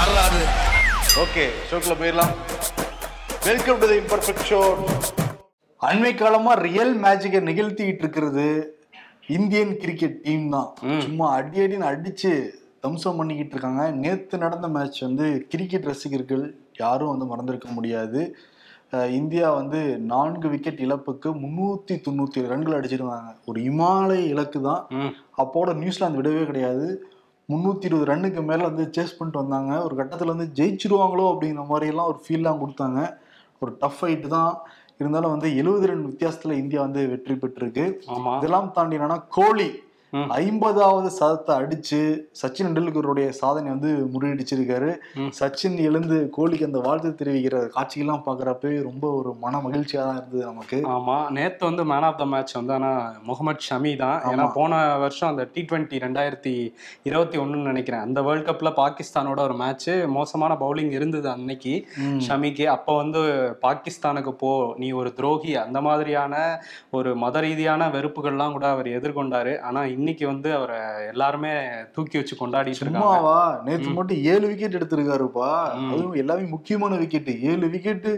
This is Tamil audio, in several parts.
வரலாறு ஓகே ஷோக்குள்ள போயிடலாம். Welcome to the imperfect show அண்மை காலமா ரியல் மேஜிக்கை நிகழ்த்திட்டு இருக்கிறது இந்தியன் கிரிக்கெட் டீம் தான். சும்மா அடி அடின்னு அடிச்சு தம்சம் பண்ணிக்கிட்டு இருக்காங்க. நேத்து நடந்த மேட்ச் வந்து கிரிக்கெட் ரசிகர்கள் யாரும் வந்து மறந்திருக்க முடியாது. இந்தியா வந்து நான்கு விக்கெட் இழப்புக்கு முன்னூத்தி தொண்ணூத்தி ஏழு ரன்கள் அடிச்சிருந்தாங்க. ஒரு இமாலய இலக்கு தான். அப்போட நியூசிலாந்து விடவே கிடையாது. முந்நூற்றி இருபது ரன்னுக்கு மேலே வந்து சேஸ் பண்ணிட்டு வந்தாங்க. ஒரு கட்டத்தில் வந்து ஜெயிச்சிருவாங்களோ அப்படிங்கிற மாதிரியெல்லாம் ஒரு ஃபீல்லாம் கொடுத்தாங்க. ஒரு டஃப் ஃபைட் தான். இருந்தாலும் வந்து எழுபது ரன் வித்தியாசத்தில் இந்தியா வந்து வெற்றி பெற்றிருக்கு. இதெல்லாம் தாண்டி என்னன்னா கோலி. ஐம்பதாவது சதத்தை அடிச்சு சச்சின் டெண்டுல்கருடைய சாதனை வந்து முறியடிச்சிருக்காரு. சச்சின் எழுந்து கோலிக்கு அந்த வாழ்த்து தெரிவிக்கிற காட்சிகள்லாம் பார்க்குறப்ப ரொம்ப ஒரு மன மகிழ்ச்சியாக தான் இருந்தது நமக்கு. ஆமா. நேத்து வந்து மேன் ஆஃப் த மேட்ச் வந்து ஆனா முகமது ஷமி தான். ஏன்னா. போன வருஷம் அந்த டி டுவெண்ட்டி ரெண்டாயிரத்தி இருபத்தி ஒண்ணுன்னு நினைக்கிறேன். அந்த வேர்ல்ட் கப்ல பாகிஸ்தானோட ஒரு மேட்ச் மோசமான பவுலிங் இருந்தது அன்னைக்கு. ஷமிக்கு. அப்போ வந்து பாகிஸ்தானுக்கு போ நீ ஒரு துரோகி அந்த மாதிரியான ஒரு மத ரீதியான வெறுப்புகள்லாம் கூட அவர் எதிர்கொண்டாரு. ஆனா இன்னைக்கு வந்து அவரை எல்லாருமே தூக்கி வச்சு இருக்காங்க. சும்மாவா? நேத்து மட்டும் ஏழு விக்கெட் எடுத்திருக்காருப்பா. அதுவும் எல்லாமே முக்கியமான விக்கெட் ஏழு விக்கெட்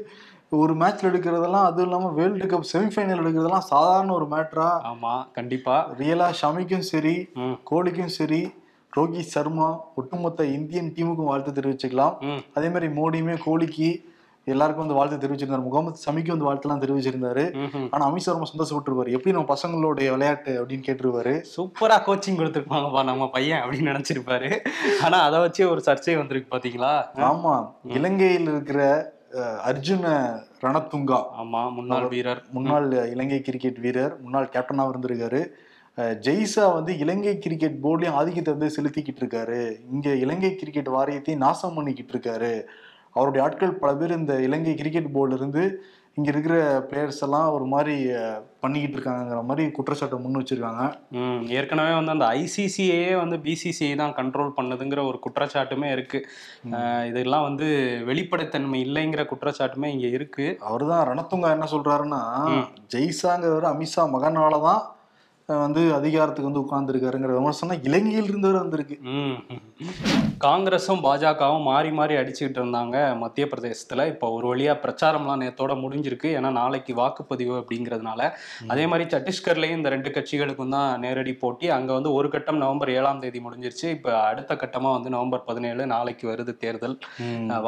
ஒரு மேட்ச்ல எடுக்கிறதெல்லாம் அதுவும் இல்லாம வேர்ல்டு கப் செமிஃபைனல் எடுக்கிறதெல்லாம் சாதாரண ஒரு மேட்ரா ஆமா கண்டிப்பா. ரியலா ஷமிக்கும் சரி கோலிக்கும் சரி ரோஹித் சர்மா ஒட்டுமொத்த இந்தியன் டீமுக்கும் வாழ்த்து தெரிவிச்சுக்கலாம். அதே மாதிரி மோடியுமே கோலிக்கு எல்லாருக்கும் வந்து வாழ்த்து தெரிவிச்சிருந்தாரு. முகமது ஷமிக்கு வந்து வாழ்த்துலாம் தெரிவிச்சிருந்தாரு. ஆனா அமித் சர்மா சந்தோஷப்பட்டிருப்பாரு. எப்படி நம்ம பசங்களுடைய விளையாட்டு அப்படின்னு கேட்டிருப்பாரு. சூப்பரா கோச்சிங் கொடுத்துருப்பாங்கப்பா நம்ம பையன் அப்படின்னு நினைச்சிருப்பாரு. ஆனா அதை வச்சு ஒரு சர்ச்சை வந்திருக்கு பாத்தீங்களா? ஆமா. இலங்கையில் இருக்கிற அர்ஜுன ரணத்துங்கா ஆமா முன்னாள் வீரர். முன்னாள் இலங்கை கிரிக்கெட் வீரர் முன்னாள் கேப்டனாக இருந்திருக்காரு. ஜெய்சா வந்து இலங்கை கிரிக்கெட் போர்ட்லயும் ஆதிக்கத்தை வந்து செலுத்திக்கிட்டு இருக்காரு. இங்க இலங்கை கிரிக்கெட் வாரியத்தையும் நாசம் பண்ணிக்கிட்டு இருக்காரு. அவருடைய ஆட்கள் பல பேர் இந்த இலங்கை கிரிக்கெட் போர்டுல இருந்து இங்க இருக்கிற பிளேயர்ஸ் எல்லாம் ஒரு மாதிரி பண்ணிக்கிட்டு இருக்காங்கங்கிற மாதிரி குற்றச்சாட்டை முன் வச்சிருக்காங்க. ஏற்கனவே வந்து அந்த ஐசிசிஏ வந்து பிசிசிஐ தான் கண்ட்ரோல் பண்ணுதுங்கிற ஒரு குற்றச்சாட்டுமே இருக்கு. அஹ் இதெல்லாம் வந்து வெளிப்படைத்தன்மை இல்லைங்கிற குற்றச்சாட்டுமே இங்க இருக்கு. அவர்தான் ரணத்துங்கா என்ன சொல்றாருன்னா ம். ஜெய்சாங்கிறவர் அமித்ஷா மகனால தான் வந்து அதிகாரத்துக்கு வந்து உட்கார்ந்துருக்காருங்கிற விமர்சனம் இலங்கையில் இருந்தவர் வந்திருக்கு. காங்கிரஸும் பாஜகவும் மாறி மாறி அடிச்சுக்கிட்டு இருந்தாங்க மத்திய பிரதேசத்துல. இப்போ ஒரு வழியா பிரச்சாரம்லாம் நேத்தோட முடிஞ்சிருக்கு. ஏன்னா நாளைக்கு வாக்குப்பதிவு அப்படிங்கிறதுனால. அதே மாதிரி சத்தீஸ்கர்லயும் இந்த ரெண்டு கட்சிகளுக்கும் தான் நேரடி போட்டி. அங்க வந்து ஒரு கட்டம் நவம்பர் ஏழாம் தேதி முடிஞ்சிருச்சு. இப்போ அடுத்த கட்டமா வந்து நவம்பர் பதினேழு நாளைக்கு வருது தேர்தல்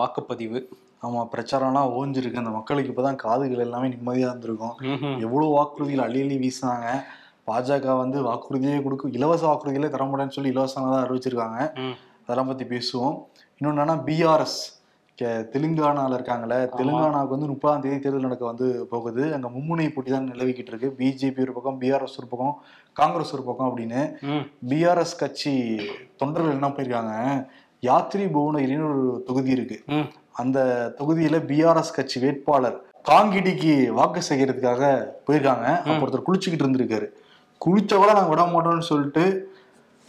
வாக்குப்பதிவு. ஆமா பிரச்சாரம்லாம் ஓஞ்சிருக்கு. அந்த மக்களுக்கு இப்பதான் காதுகள் எல்லாமே நிம்மதியா இருந்திருக்கும். ம்ஹும். எவ்வளவு வாக்குறுதிகள் அள்ளி அள்ளி வீசினாங்க. பாஜக வந்து வாக்குறுதியே கொடுக்கும் இலவச வாக்குறுதிகளே தர முடியாதுன்னு சொல்லி இலவசமாக தான் அறிவிச்சிருக்காங்க. அதெல்லாம் பத்தி பேசுவோம். இன்னொன்னு என்னன்னா பிஆர்எஸ் தெலுங்கானால இருக்காங்கல்ல தெலுங்கானாவுக்கு வந்து முப்பதாம் தேதி தேர்தல் நடக்க வந்து போகுது. அங்க மும்முனை போட்டி தான் நிலவிக்கிட்டு இருக்கு. பிஜேபி ஒரு பக்கம் பிஆர்எஸ் ஒரு பக்கம் காங்கிரஸ் ஒரு பக்கம் அப்படின்னு. பிஆர்எஸ் கட்சி தொண்டர்கள் என்ன பண்ணிருக்காங்க? யாத்ரி புவனகிரின்னு ஒரு தொகுதி இருக்கு. அந்த தொகுதியில பிஆர்எஸ் கட்சி வேட்பாளர் காங்கிடிக்கு வாக்கு சேகரிக்கிறதுக்காக போயிருக்காங்க. ஒருத்தர் குளிச்சுக்கிட்டு இருந்திருக்காரு. குளிச்சவள நாங்க விட மாட்டோம்னு சொல்லிட்டு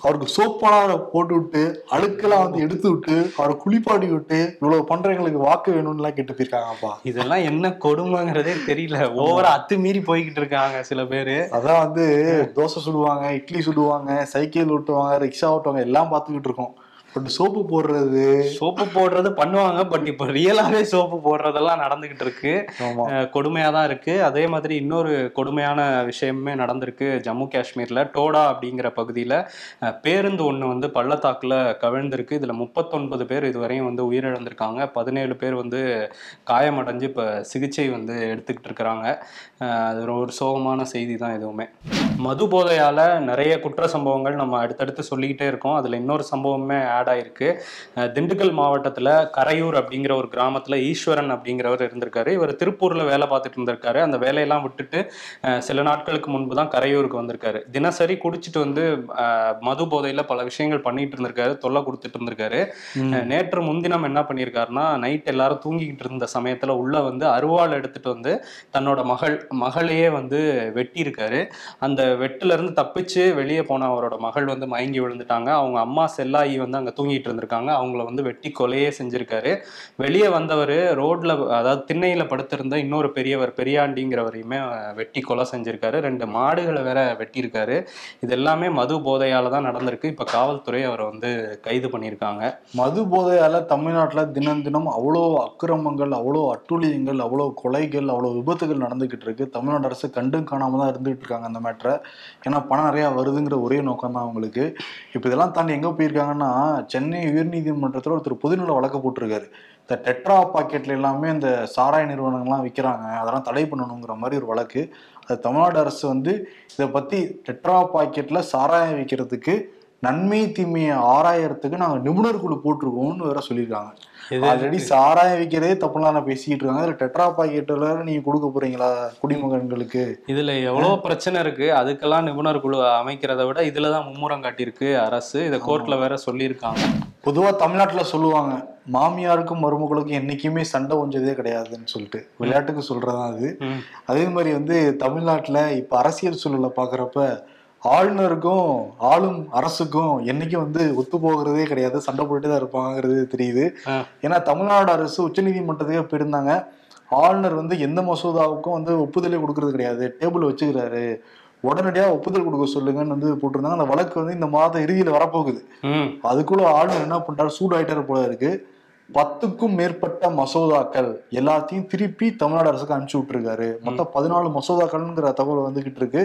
அவருக்கு சோப்பான போட்டு விட்டு அழுக்கெல்லாம் வந்து எடுத்து விட்டு அவரை குளிப்பாட்டி விட்டு இவ்வளவு பண்றவங்களுக்கு வாக்கு வேணும்னு எல்லாம் கேட்டு போயிருக்காங்கப்பா. இதெல்லாம் என்ன கொடுமைங்கிறதே தெரியல. ஓவரா அத்துமீறி போய்கிட்டு இருக்காங்க சில பேரு. அதான் வந்து தோசை சுடுவாங்க இட்லி சுடுவாங்க சைக்கிள் ஓட்டுவாங்க ரிக்ஷா ஓட்டுவாங்க எல்லாம் பார்த்துக்கிட்டு இருக்கோம். பட் சோப்பு போடுறது? சோப்பு போடுறது பண்ணுவாங்க பட் இப்போ ரியலாவே சோப்பு போடுறதெல்லாம் நடந்துகிட்டு இருக்கு. ஆமா. அஹ் கொடுமையா தான் இருக்கு. அதே மாதிரி இன்னொரு கொடுமையான விஷயமே நடந்திருக்கு ஜம்மு காஷ்மீர்ல. டோடா அப்படிங்கிற பகுதியில பேருந்து ஒண்ணு வந்து பள்ளத்தாக்குல கவிழ்ந்திருக்கு. இதுல முப்பத்தொன்பது பேர் இதுவரையும் வந்து உயிரிழந்திருக்காங்க. பதினேழு பேர் வந்து காயமடைஞ்சு இப்ப சிகிச்சை வந்து எடுத்துக்கிட்டு இருக்கிறாங்க. அது ஒரு சோகமான செய்தி தான் எதுவுமே. மது போதையால நிறைய குற்ற சம்பவங்கள் நம்ம அடுத்தடுத்து சொல்லிக்கிட்டே இருக்கோம். அதுல இன்னொரு சம்பவமே ஆட் ஆயிருக்கு. திண்டுக்கல் மாவட்டத்துல கரையூர் அப்படிங்கிற ஒரு கிராமத்துல ஈஸ்வரன் அப்படிங்கிறவர் இருந்திருக்காரு. இவர் திருப்பூர்ல வேலை பார்த்துட்டு இருந்திருக்காரு. அந்த வேலையெல்லாம் விட்டுட்டு சில நாட்களுக்கு முன்பு தான் கரையூருக்கு வந்திருக்காரு. தினசரி குடிச்சிட்டு வந்து மது போதையில பல விஷயங்கள் பண்ணிட்டு இருந்திருக்காரு. தொல்லை கொடுத்துட்டு இருந்திருக்காரு. நேற்று முன்தினம் என்ன பண்ணியிருக்காருன்னா நைட் எல்லாரும் தூங்கிக்கிட்டு இருந்த சமயத்துல உள்ள வந்து அருவாள் எடுத்துட்டு வந்து தன்னோட மகள் மகளையே வந்து வெட்டியிருக்காரு. அந்த வெட்டுல இருந்து தப்பிச்சு வெளியே போன அவரோட மகள் வந்து மயங்கி விழுந்துட்டாங்க. அவங்க அம்மா செல்லாயி வந்து அங்க தூங்கிட்டு இருந்திருக்காங்க. அவங்கள வந்து வெட்டி கொலையே செஞ்சிருக்காரு. வெளியே வந்தவர் ரோட்ல அதாவது திண்ணையில படுத்திருந்த இன்னொரு பெரியவர் பெரியாண்டிங்கிறவரையுமே வெட்டி கொலை செஞ்சிருக்காரு. ரெண்டு மாடுகளை வேற வெட்டியிருக்காரு. இது எல்லாமே மது போதையால தான் நடந்திருக்கு. இப்ப காவல்துறை அவரை வந்து கைது பண்ணியிருக்காங்க. மது போதையால தமிழ்நாட்டில் தினம் தினம் அவ்வளோ அக்கிரமங்கள் அவ்வளோ அட்டூழியங்கள் அவ்வளோ கொலைகள் அவ்வளோ விபத்துகள் நடந்துகிட்டு இருக்கு. தமிழ்நாடு அரசு கண்டும் காணாம தான் இருந்துகிட்டு இருக்காங்க அந்த மேட்டரை. ஏன்னா பணம் நிறையா வருதுங்கிற ஒரே நோக்கம் தான் அவங்களுக்கு. இப்போ இதெல்லாம் தாண்டி எங்க போயிருக்காங்கன்னா சென்னை உயர்நீதிமன்றத்தில் ஒருத்தர் பொதுநல வழக்கு போட்டிருக்காரு. இந்த டெட்ரா பாக்கெட்ல எல்லாமே இந்த சாராய நிறுவனங்கள்லாம் விற்கிறாங்க அதெல்லாம் தடை பண்ணணுங்கிற மாதிரி ஒரு வழக்கு. அது தமிழ்நாடு அரசு வந்து இதை பற்றி டெட்ரா பாக்கெட்டில் சாராயம் விற்கிறதுக்கு நன்மை தீமையை ஆராயறதுக்கு நாங்க நிபுணர் குழு போட்டிருக்கோம்னு வேற சொல்லியிருக்காங்க. ஆல்ரெடி சாராயம் விற்கிறதே தப்புலாம் நான் பேசிக்கிட்டு இருக்காங்க அதுல டெட்ரா பாக்கெட்ல நீங்க கொடுக்க போறீங்களா குடிமகன்களுக்கு? இதுல எவ்வளவு பிரச்சனை இருக்கு அதுக்கெல்லாம் நிபுணர் குழு அமைக்கிறத விட இதுலதான் மும்முரம் காட்டியிருக்கு அரசு. இதை கோர்ட்ல வேற சொல்லியிருக்காங்க. பொதுவா தமிழ்நாட்டுல சொல்லுவாங்க மாமியாருக்கும் மருமகளுக்கும் என்னைக்குமே சண்டை ஒஞ்சதே கிடையாதுன்னு சொல்லிட்டு. விளையாட்டுக்கு சொல்றதா அது. அதே மாதிரி வந்து தமிழ்நாட்டுல இப்ப அரசியல் சூழலை பாக்குறப்ப ஆளுநருக்கும் ஆளும் அரசுக்கும் என்னைக்கும் வந்து ஒத்து போகிறதே கிடையாது. சண்டை போட்டுட்டு தான் இருப்பாங்கிறது தெரியுது. ஏன்னா தமிழ்நாடு அரசு உச்சநீதிமன்றத்துக்கே போயிருந்தாங்க. ஆளுநர் வந்து எந்த மசோதாவுக்கும் வந்து ஒப்புதலே கொடுக்கறது கிடையாது. டேபிள் வச்சுக்கிறாரு. உடனடியா ஒப்புதல் கொடுக்க சொல்லுங்கன்னு வந்து போட்டிருந்தாங்க. அந்த வழக்கு வந்து இந்த மாத இறுதியில வரப்போகுது. அதுக்குள்ள ஆளுநர் என்ன பண்றாரு சூடாயிட்டாரு போல இருக்கு. பத்துக்கும் மேற்பட்ட மசோதாக்கள் எல்லாத்தையும் திருப்பி தமிழ்நாடு அரசுக்கு அனுப்பிச்சு விட்டுருக்காரு. மொத்தம் பதினாலு மசோதாக்கள்ங்கிற தகவல் வந்துகிட்டு இருக்கு.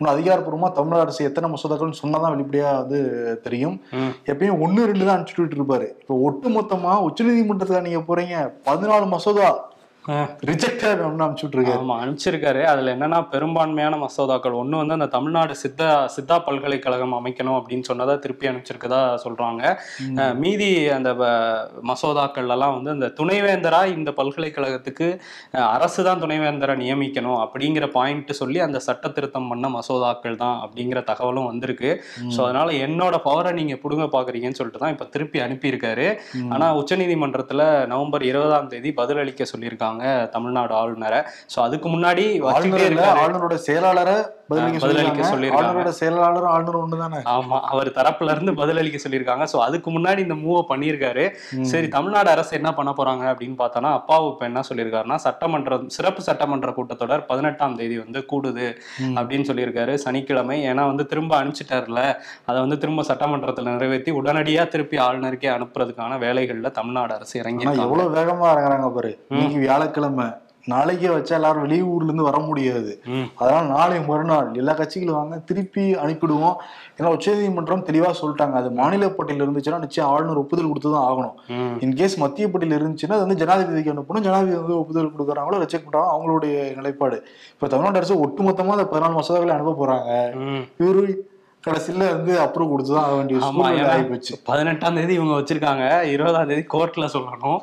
இன்னும் அதிகாரப்பூர்வமா தமிழ்நாடு அரசு எத்தனை மசோதாக்கள்னு சொன்னாதான் வெளிப்படையா வந்து தெரியும் ம். எப்பயும் ஒன்னு ரெண்டு தான் அனுப்பிச்சு விட்டு இருப்பாரு இப்போ ஒட்டு மொத்தமா உச்சநீதிமன்றத்துக்கு நீங்க போறீங்க பதினாலு மசோதா. ரிஜெக்டட் அனுப்பிச்சு விட்டுருக்காரு ஆமா அனுப்பிச்சிருக்காரு. அதுல என்னன்னா பெரும்பான்மையான மசோதாக்கள். ஒண்ணு வந்து அந்த தமிழ்நாடு சித்தா சித்தா பல்கலைக்கழகம் அமைக்கணும் அப்படின்னு சொன்னதா திருப்பி அனுப்பிச்சிருக்கதா சொல்றாங்க. அஹ், மீதி அந்த வ- மசோதாக்கள் எல்லாம் வந்து அந்த துணைவேந்தரா இந்த பல்கலைக்கழகத்துக்கு அரசு தான் துணைவேந்தரை நியமிக்கணும் அப்படிங்கிற பாயிண்ட் சொல்லி அந்த சட்ட திருத்தம் பண்ண மசோதாக்கள் தான் அப்படிங்கிற தகவலும் வந்திருக்கு. ஸோ அதனால என்னோட பவரை நீங்க புடுங்க பாக்குறீங்கன்னு சொல்லிட்டு தான் இப்ப திருப்பி அனுப்பியிருக்காரு. ம். ஆனா உச்சநீதிமன்றத்துல நவம்பர் இருபதாம் தேதி பதிலளிக்க சொல்லியிருக்காங்க. தமிழ்நாடு ஆளுநரை சோ அதுக்கு முன்னாடி. ஆளுநரோட செயலாளரை பதிலளிக்க சொல்லியிருக்காங்க. செயலாளரும் ஆளுநர் ஒண்ணுதானே? ஆமா அவர் தரப்புல இருந்து பதிலளிக்க சொல்லியிருக்காங்க. சோ அதுக்கு முன்னாடி இந்த மூவ பண்ணியிருக்காரு. சரி தமிழ்நாடு அரசு என்ன பண்ண போறாங்க அப்படின்னு பார்த்தோம்னா அப்பாவு இப்ப என்ன சொல்லியிருக்காருன்னா சட்டமன்ற சிறப்பு சட்டமன்ற கூட்டத்தொடர் பதினெட்டாம் தேதி வந்து கூடுது. அப்படின்னு சொல்லியிருக்காரு. சனிக்கிழமை ஏன்னா வந்து திரும்ப அனுப்பிச்சிட்டாருல அதை வந்து திரும்ப சட்டமன்றத்துல நிறைவேற்றி உடனடியா திருப்பி ஆளுநருக்கே அனுப்புறதுக்கான வேலைகள்ல தமிழ்நாடு அரசு இறங்கி எவ்வளவு வேகமா இறங்குறாங்க பாரு. இன்னைக்கு வியாழக்கிழமை. நாளைக்கே வச்சா எல்லாரும் வெளியூர்ல இருந்து வர முடியாது. அதனால நாளை மறுநாள் எல்லா கட்சிகளும் வாங்க திருப்பி அனுப்பிடுவோம். ஏன்னா உச்சநீதிமன்றம் தெளிவா சொல்லிட்டாங்க. அது மாநில பட்டியல் இருந்துச்சுன்னா நிச்சயம் ஆளுநர் ஒப்புதல் கொடுத்து தான் ஆகணும். இன்கேஸ் மத்திய பட்டியல் இருந்துச்சுன்னா அது வந்து ஜனாதிபதிக்கு அனுப்பணும். ஜனாதிபதி வந்து ஒப்புதல் கொடுக்குறாங்களோ ரிஜெக்ட் பண்றாங்க அவங்களுடைய நிலைப்பாடு. இப்ப தமிழ்நாடு அரசு ஒட்டுமொத்தமா அந்த பதினாலு மசோதாக்களை அனுப்ப போறாங்க. இவரு கடைசியில வந்து அப்ரூவ் கொடுத்து தான் ஆக வேண்டிய ஆகிப்போச்சு பதினெட்டாம் தேதி இவங்க வச்சிருக்காங்க. இருபதாம் தேதி கோர்ட்ல சொல்லணும்.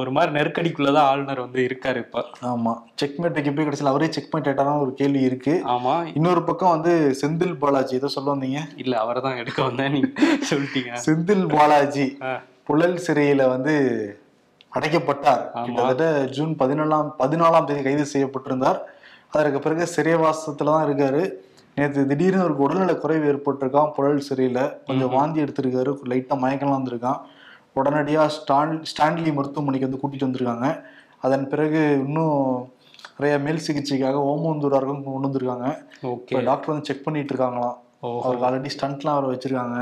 ஒரு மாதிரி நெருக்கடிக்குள்ளதான் ஆளுநர் வந்து இருக்காரு இப்ப. ஆமா. செக்மேட் வைக்க போய் கடைசியில் அவரே செக் பண்ணிட்டாரான ஒரு கேள்வி இருக்கு. ஆமா. இன்னொரு பக்கம் வந்து செந்தில் பாலாஜி ஏதோ சொல்ல வந்தீங்க? இல்ல அவரை தான் எடுக்க வந்தேன். நீங்க சொல்லிட்டீங்க. செந்தில் பாலாஜி. புழல் சிறையில வந்து அடைக்கப்பட்டார். கிட்டத்தட்ட ஜூன் பதினாலாம் பதினாலாம் தேதி கைது செய்யப்பட்டிருந்தார். அதற்கு பிறகு சிறைவாசத்துல தான் இருக்காரு. நேற்று திடீர்னு ஒரு உடல்நல குறைவு ஏற்பட்டிருக்கான் புழல் சிறையில கொஞ்சம் வாந்தி எடுத்திருக்காரு. லைட்டா மயக்கலாம் வந்திருக்கான் உடனடியா ஸ்டான் ஸ்டான்லி மருத்துவமனைக்கு வந்து கூட்டிட்டு வந்திருக்காங்க. அதன் பிறகு இன்னும் நிறைய மேல் சிகிச்சைக்காக ஓமந்தூராருக்கும் கொண்டு வந்திருக்காங்க. ஓகே. டாக்டர் வந்து செக் பண்ணிட்டு இருக்காங்களாம். அவருக்கு ஆல்ரெடி ஸ்டண்ட்லாம் வர வச்சிருக்காங்க.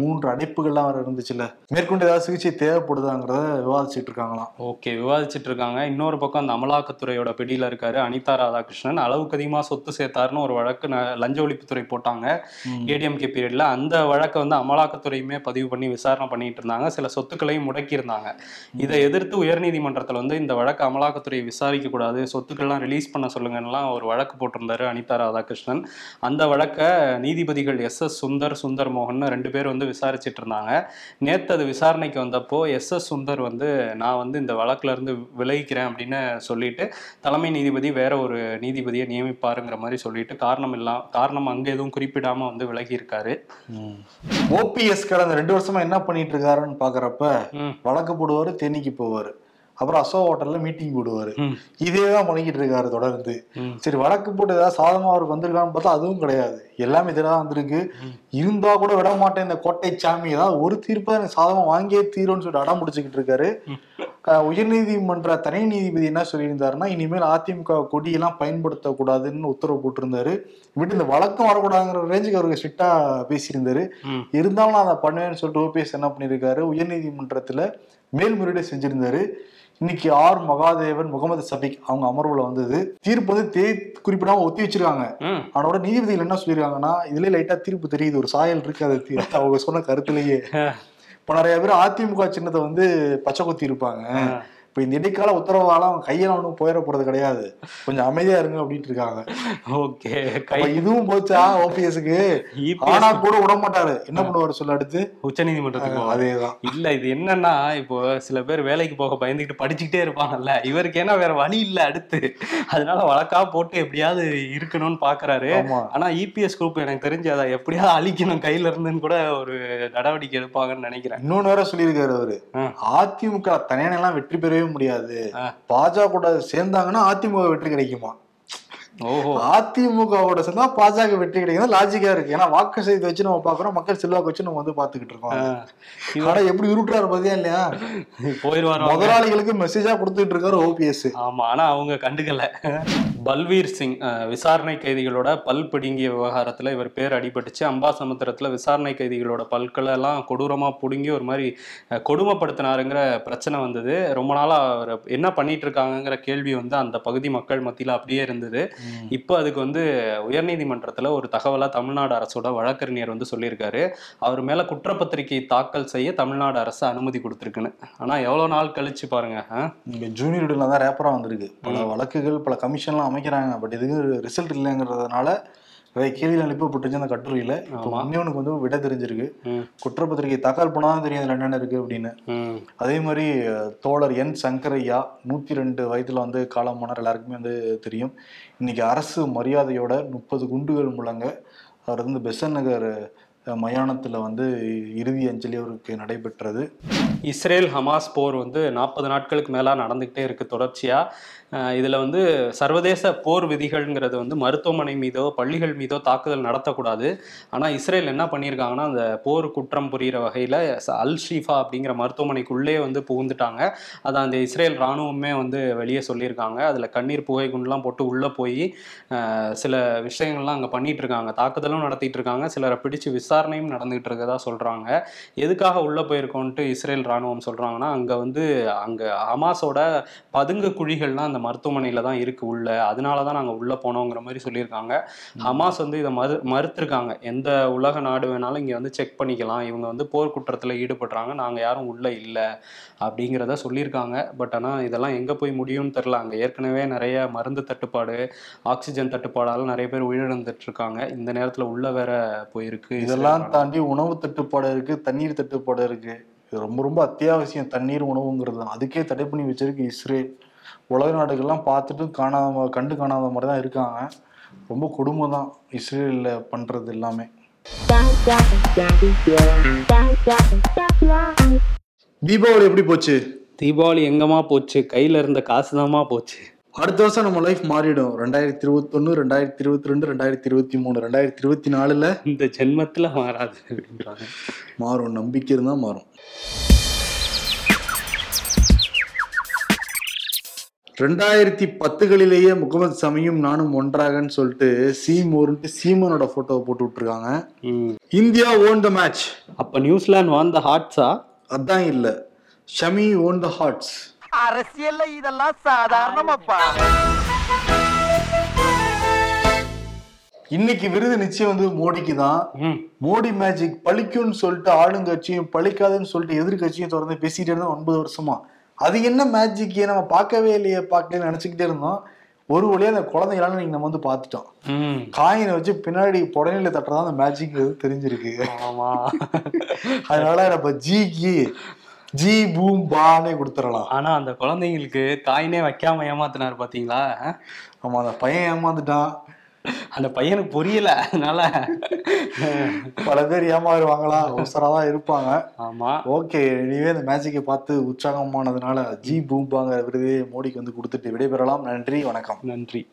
மூன்று அடைப்புகள்லாம் வர இருந்துச்சுல்ல மேற்கொண்டு ஏதாவது சிகிச்சை தேவைப்படுதாங்கிறத விவாதிச்சுட்டு இருக்காங்களாம் ஓகே விவாதிச்சுட்டு இருக்காங்க இன்னொரு பக்கம் அந்த அமலாக்கத்துறையோட பிடியில இருக்காரு அனிதா ராதாகிருஷ்ணன். அளவுக்கு அதிகமா சொத்து சேர்த்தாருன்னு ஒரு வழக்கு லஞ்ச ஒழிப்புத்துறை போட்டாங்க. ஏடிஎம்கே பீரியட்ல அந்த வழக்கை வந்து அமலாக்கத்துறையுமே பதிவு பண்ணி விசாரணை பண்ணிட்டு இருந்தாங்க சில சொத்துக்களையும் முடக்கி இருந்தாங்க இதை எதிர்த்து உயர்நீதிமன்றத்துல வந்து இந்த வழக்கு அமலாக்கத்துறை விசாரிக்க கூடாது சொத்துக்கள்லாம் ரிலீஸ் பண்ண சொல்லுங்கன்னுலாம் ஒரு வழக்கு போட்டிருந்தாரு அனிதா ராதாகிருஷ்ணன். அந்த வழக்கை நீதிபதிகள் எஸ் எஸ் சுந்தர் சுந்தர் மோகன் ரெண்டு பேர் வந்து விசாரிச்சிட்டு இருந்தாங்க நேத்து அது விசாரணைக்கு வந்தப்போ எஸ் எஸ் சுந்தர் வந்து நான் வந்து இந்த வழக்குல இருந்து விலகிக்கிறேன் அப்படின்னு சொல்லிட்டு தலைமை நீதிபதி வேற ஒரு நீதிபதியை நியமிப்பாருங்கிற மாதிரி சொல்லிட்டு காரணம் இல்லாம் காரணம் அங்க எதுவும் குறிப்பிடாம வந்து விலகி இருக்காரு ஓபிஎஸ் கடந்த ரெண்டு வருஷமா என்ன பண்ணிட்டு இருக்காருன்னு பாக்குறப்ப. வழக்கு போடுவாரு தேனிக்கு போவாரு. அப்புறம் அசோக் ஹோட்டல்ல மீட்டிங் போடுவாரு. இதே தான் பண்ணிக்கிட்டு இருக்காரு தொடர்ந்து. சரி வழக்கு போட்டு ஏதாவது சாதகமா அவருக்கு வந்திருக்கான்னு பார்த்தா அதுவும் கிடையாது. எல்லாமே இதெல்லாம் வந்திருக்கு. இருந்தா கூட விட மாட்டேன் இந்த கோட்டை சாமி. ஏதாவது ஒரு தீர்ப்பை எனக்கு சாதகமா வாங்கியே தீரும்னு சொல்லிட்டு அடம் பிடிச்சிக்கிட்டு இருக்காரு. உயர்நீதிமன்ற தனி நீதிபதி என்ன சொல்லியிருந்தாருன்னா இனிமேல் அதிமுக கொடியெல்லாம் பயன்படுத்தக்கூடாதுன்னு உத்தரவு போட்டிருந்தாரு. விட்டு இந்த வழக்கம் வரக்கூடாதுங்கிற ரேஞ்சுக்கு அவருக்கு ஸ்ட்ரிக்டா பேசியிருந்தாரு. இருந்தாலும் நான் அதை பண்ணுவேன்னு சொல்லிட்டு ஓபிஎஸ் என்ன பண்ணியிருக்காரு? உயர்நீதிமன்றத்துல மேல்முறையீடு செஞ்சிருந்தாரு. இன்னைக்கு ஆர் மகாதேவன் முகமது சபிக் அவங்க அமர்வுல வந்தது. தீர்ப்பு வந்து தே குறிப்பிடாம ஒத்தி வச்சிருக்காங்க. அவனோட நீதிபதிகள் என்ன சொல்லியிருக்காங்கன்னா இதுல லைட்டா தீர்ப்பு தெரியுது. ஒரு சாயல் இருக்கு அது அவங்க சொன்ன கருத்துலயே. இப்ப நிறைய பேர் அதிமுக சின்னத்தை வந்து பச்சை குத்தி இருப்பாங்க. இப்ப இந்த இடைக்கால உத்தரவால அவங்க கையில ஒன்றும் போயிட போறது கிடையாது. கொஞ்சம் அமைதியா இருங்க அப்படின்ட்டு இருக்காங்க. ஓகே. இதுவும் போச்சா ஓபிஎஸ்க்கு? ஆனா கூட விட மாட்டாரு. என்ன பண்ணுவாரு சொல்ல அடுத்து? உச்ச நீதிமன்றத்துக்கு அதேதான். இல்ல இது என்னன்னா இப்போ சில பேர் வேலைக்கு போக பயந்துக்கிட்டு படிச்சுக்கிட்டே இருப்பாங்கல்ல. இவருக்கு ஏன்னா வேற வழி இல்ல அடுத்து. அதனால வழக்கா போட்டு எப்படியாவது இருக்கணும்னு பாக்குறாரு. ஆனா இபிஎஸ் குரூப் எனக்கு தெரிஞ்சு அதை எப்படியாவது அழிக்கணும் கையில இருந்துன்னு கூட ஒரு நடவடிக்கை எடுப்பாங்கன்னு நினைக்கிறேன். இன்னொன்னு வேற சொல்லியிருக்காரு அவரு. அதிமுக தனியான எல்லாம் வெற்றி பெறவே முடியாது. ஆ. பாஜக கூட சேர்ந்தாங்கன்னா அதிமுக வெற்றி கிடைக்குமா? ஓஹோ. அதிமுகவோட சேர்ந்தா பாஜக வெற்றி கிடைக்கும் லாஜிக்கா இருக்கு. ஏன்னா வாக்கு செய்தி வச்சு நம்ம பாக்குறோம் மக்கள் செல்வாக்கு வச்சு நம்ம வந்து பாத்துக்கிட்டு இருக்கோம். ஆனா எப்படி உருட்டுறாரு பாத்தியா இல்லையா? போயிடுவாரு முதலாளிகளுக்கு மெசேஜா கொடுத்துட்டு இருக்காரு ஓபிஎஸ் ஆமா. ஆனா அவங்க கண்டுக்கல. பல்வீர் சிங் விசாரணை கைதிகளோட பல் பிடுங்கிய விவகாரத்துல இவர் பேர் அடிபட்டுச்சு. அம்பாசமுத்திரத்துல விசாரணை கைதிகளோட பல்களை எல்லாம் கொடூரமா பிடுங்கி ஒரு மாதிரி கொடுமைப்படுத்தினாருங்கிற பிரச்சனை வந்தது. ரொம்ப நாளா அவர் என்ன பண்ணிட்டு இருக்காங்கங்கிற கேள்வி வந்து அந்த பகுதி மக்கள் மத்தியில அப்படியே இருந்தது. இப்போ அதுக்கு வந்து உயர்நீதிமன்றத்துல ஒரு தகவலா தமிழ்நாடு அரசோட வழக்கறிஞர் வந்து சொல்லியிருக்காரு. அவர் மேல குற்றப்பத்திரிகை தாக்கல் செய்ய தமிழ்நாடு அரசு அனுமதி கொடுத்துருக்குன்னு. ஆனா எவ்வளவு நாள் கழிச்சு பாருங்க ஜூனியர் தான் ரேப்பரா வந்திருக்கு. பல வழக்குகள் பல கமிஷன்லாம் அமைக்கிறாங்க. பட் இதுக்கு ரிசல்ட் இல்லைங்கிறதுனால நிறைய கேள்விகள் எழுப்பப்பட்டுச்சு அந்த கட்டுரையில. இப்போ ஆமா. இன்னொனுக்கு வந்து விட தெரிஞ்சிருக்கு. குற்றப்பத்திரிகை தாக்கல் பண்ணாதான் தெரியும் அதுல என்னென்ன இருக்கு அப்படின்னு. அதே மாதிரி தோழர் என் சங்கரையா நூத்தி ரெண்டு வயதுல வந்து காலமானார் எல்லாருக்குமே வந்து தெரியும். இன்னைக்கு அரசு மரியாதையோட முப்பது குண்டுகள் முழங்க அவர் வந்து பெசன் நகர் மயானத்துல வந்து இறுதி அஞ்சலி அவருக்கு நடைபெற்றது. இஸ்ரேல் ஹமாஸ் போர் வந்து நாற்பது நாட்களுக்கு மேலாக நடந்துக்கிட்டே இருக்கு தொடர்ச்சியாக இதில் வந்து சர்வதேச போர் விதிகள்ங்கிறது வந்து மருத்துவமனை மீதோ பள்ளிகள் மீதோ தாக்குதல் நடத்தக்கூடாது. ஆனால் இஸ்ரேல் என்ன பண்ணியிருக்காங்கன்னா அந்த போர் குற்றம் புரிகிற வகையில் அல் ஷீஃபா அப்படிங்கிற மருத்துவமனைக்குள்ளே வந்து புகுந்துட்டாங்க. அதை அந்த இஸ்ரேல் ராணுவமே வந்து வெளியே சொல்லியிருக்காங்க. அதில் கண்ணீர் புகை குண்டுலாம் போட்டு உள்ளே போய் சில விஷயங்கள்லாம் அங்கே பண்ணிட்டு இருக்காங்க தாக்குதலும் நடத்திட்டு இருக்காங்க சிலரை பிடிச்சு விசாரணையும் நடந்துகிட்டு இருக்கதா சொல்கிறாங்க எதுக்காக உள்ளே போயிருக்கோன்ட்டு இஸ்ரேல் ராணுவம் சொல்றாங்கன்னா அங்க வந்து அங்க ஹமாஸோட பதுங்கு குழிகள்லாம் அந்த மருத்துவமனையில தான் இருக்கு உள்ள. அதனால தான் நாங்க உள்ள போனோங்கிற மாதிரி சொல்லியிருக்காங்க. ஹமாஸ் வந்து இதை மறு மறுத்திருக்காங்க. எந்த உலக நாடு வேணாலும் இங்க வந்து செக் பண்ணிக்கலாம். இவங்க வந்து போர் குற்றத்துல ஈடுபடுறாங்க. நாங்க யாரும் உள்ள இல்லை அப்படிங்கிறத சொல்லியிருக்காங்க. பட் ஆனா இதெல்லாம் எங்க போய் முடியும்னு தெரில அங்க ஏற்கனவே நிறைய மருந்து தட்டுப்பாடு ஆக்சிஜன் தட்டுப்பாடால நிறைய பேர் உயிரிழந்துட்டு இருக்காங்க இந்த நேரத்துல உள்ள வேற போயிருக்கு. இதெல்லாம். தாண்டி உணவு தட்டுப்பாடு இருக்கு தண்ணீர் தட்டுப்பாடு இருக்கு. இது ரொம்ப ரொம்ப அத்தியாவசியம். தண்ணீர் உணவுங்கிறது தான். அதுக்கே தடை பண்ணி வச்சிருக்கு இஸ்ரேல். உலக நாடுகள்லாம் பார்த்துட்டு காணாத கண்டு காணாத மாதிரி தான் இருக்காங்க. ரொம்ப கொடுமை தான் இஸ்ரேலில் பண்ணுறது எல்லாமே. தீபாவளி எப்படி போச்சு? தீபாவளி எங்கம்மா போச்சு? கையில் இருந்த காசு போச்சு. அடுத்த வருஷம் நம்ம லைஃப் மாறிடும். ரெண்டாயிரத்தி இருபத்தொன்னு ரெண்டாயிரத்தி இருபத்தி ரெண்டு ரெண்டாயிரத்தி இருபத்தி மூணு ரெண்டாயிரத்தி இருபத்தி நாலுல இந்த ஜென்மத்துல மாறாது அப்படின்றாங்க. மாறும். நம்பிக்கை இருந்தா மாறும். ரெண்டாயிரத்தி பத்துகளிலேயே முகமது சமியும் நானும் ஒன்றாகன்னு சொல்லிட்டு சீமோர்ன்ட்டு சீமனோட போட்டோவை போட்டு விட்டுருக்காங்க. இந்தியா ஓன் த மேட்ச் அப்ப நியூசிலாந்து வாந்த ஹாட்ஸா அதான் இல்ல. ஷமி ஓன் த ஹார்ட்ஸ் அரசியல்ல இதெல்லாம் சாதாரணமாப்பா. இன்னைக்கு விருது நிச்சயம் வந்து மோடிக்கு தான் மோடி மேஜிக் பழிக்கும்னு சொல்லிட்டு ஆளுங்கட்சியும் பழிக்காதுன்னு சொல்லிட்டு எதிர்கட்சியும் தொடர்ந்து பேசிட்டே இருந்தோம் ஒன்பது வருஷமா. அது என்ன மேஜிக் நம்ம பார்க்கவே இல்லையே பார்க்கலன்னு நினைச்சுக்கிட்டே இருந்தோம். ஒரு வழியா அந்த குழந்தைகளால நீங்க நம்ம வந்து பார்த்துட்டோம். ம். காயினை வச்சு பின்னாடி புடநிலை தட்டுறதா அந்த மேஜிக் தெரிஞ்சிருக்கு. ஆமா. அதனால நம்ம ஜிக்கு ஜி பூம் பானே கொடுத்துடலாம். ஆனா அந்த குழந்தைங்களுக்கு காயினே வைக்காம ஏமாத்தினார் பாத்தீங்களா? ஆமா அந்த பையன் ஏமாந்துட்டான். அந்த பையனுக்கு புரியல அதனால. பல பேர் ஏமாறுவாங்களா? அவசரமா இருப்பாங்க. ஆமா. ஓகே இனிமே இந்த மேஜிக்கை பார்த்து உற்சாகமானதுனால ஜி பூம்பாங்க விருதே மோடிக்கு வந்து கொடுத்துட்டு விடைபெறலாம். நன்றி வணக்கம். நன்றி.